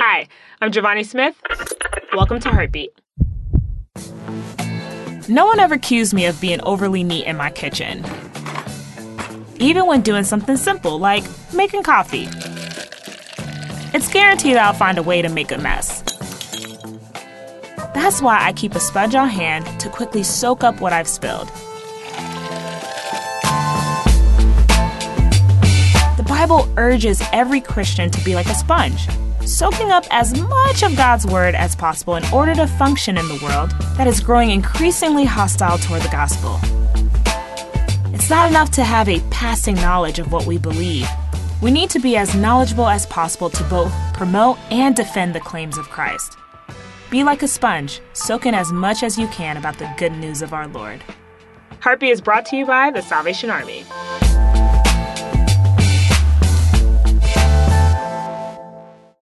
Hi, I'm Giovanni Smith. Welcome to Heartbeat. No one ever accused me of being overly neat in my kitchen. Even when doing something simple like making coffee. It's guaranteed I'll find a way to make a mess. That's why I keep a sponge on hand to quickly soak up what I've spilled. The Bible urges every Christian to be like a sponge, soaking up as much of God's Word as possible in order to function in the world that is growing increasingly hostile toward the gospel. It's not enough to have a passing knowledge of what we believe. We need to be as knowledgeable as possible to both promote and defend the claims of Christ. Be like a sponge, soak in as much as you can about the good news of our Lord. Heartbeat is brought to you by the Salvation Army.